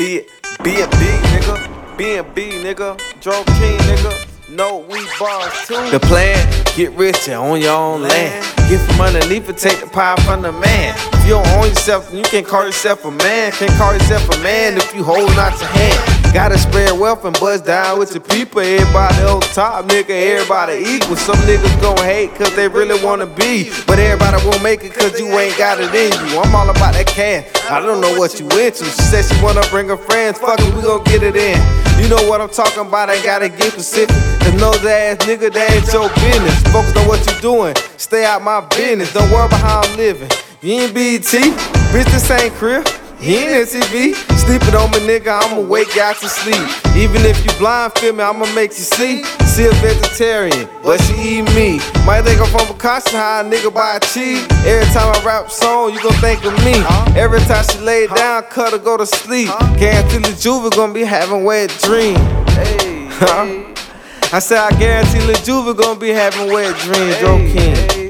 B B and B nigga, B and B nigga, Joe King nigga. No, Weak Bars 2. The plan, get rich and own your own land. Get from underneath and take the power from the man. If you don't own yourself, you can't call yourself a man. Can't call yourself a man if you hold not your hand. Gotta spread wealth and buzz down with your people. Everybody on top, nigga, everybody equal. Some niggas gon' hate cause they really wanna be. But everybody won't make it cause you ain't got it in you. I'm all about that cash. I don't know what you into. She said she wanna bring her friends. Fuck it, we gon' get it in. You know what I'm talking about, I gotta get specific. Cause nose ass nigga, that ain't your business. Focus on what you doing, stay out my business. Don't worry about how I'm living. You ain't BT, bitch, this ain't crib. He ain't SCV. Sleeping on my nigga, I'ma wake out to sleep. Even if you blind, feel me, I'ma make you see. She a vegetarian, but she eat me. Might think I'm from Picasso, how a nigga buy a cheese. Every time I rap a song, you gon' think of me. Every time she lay down, cut her, go to sleep. Guarantee the Juve gonna be having wet dreams. Huh? I said I guarantee the Juve gonna be having wet dreams, Joe King.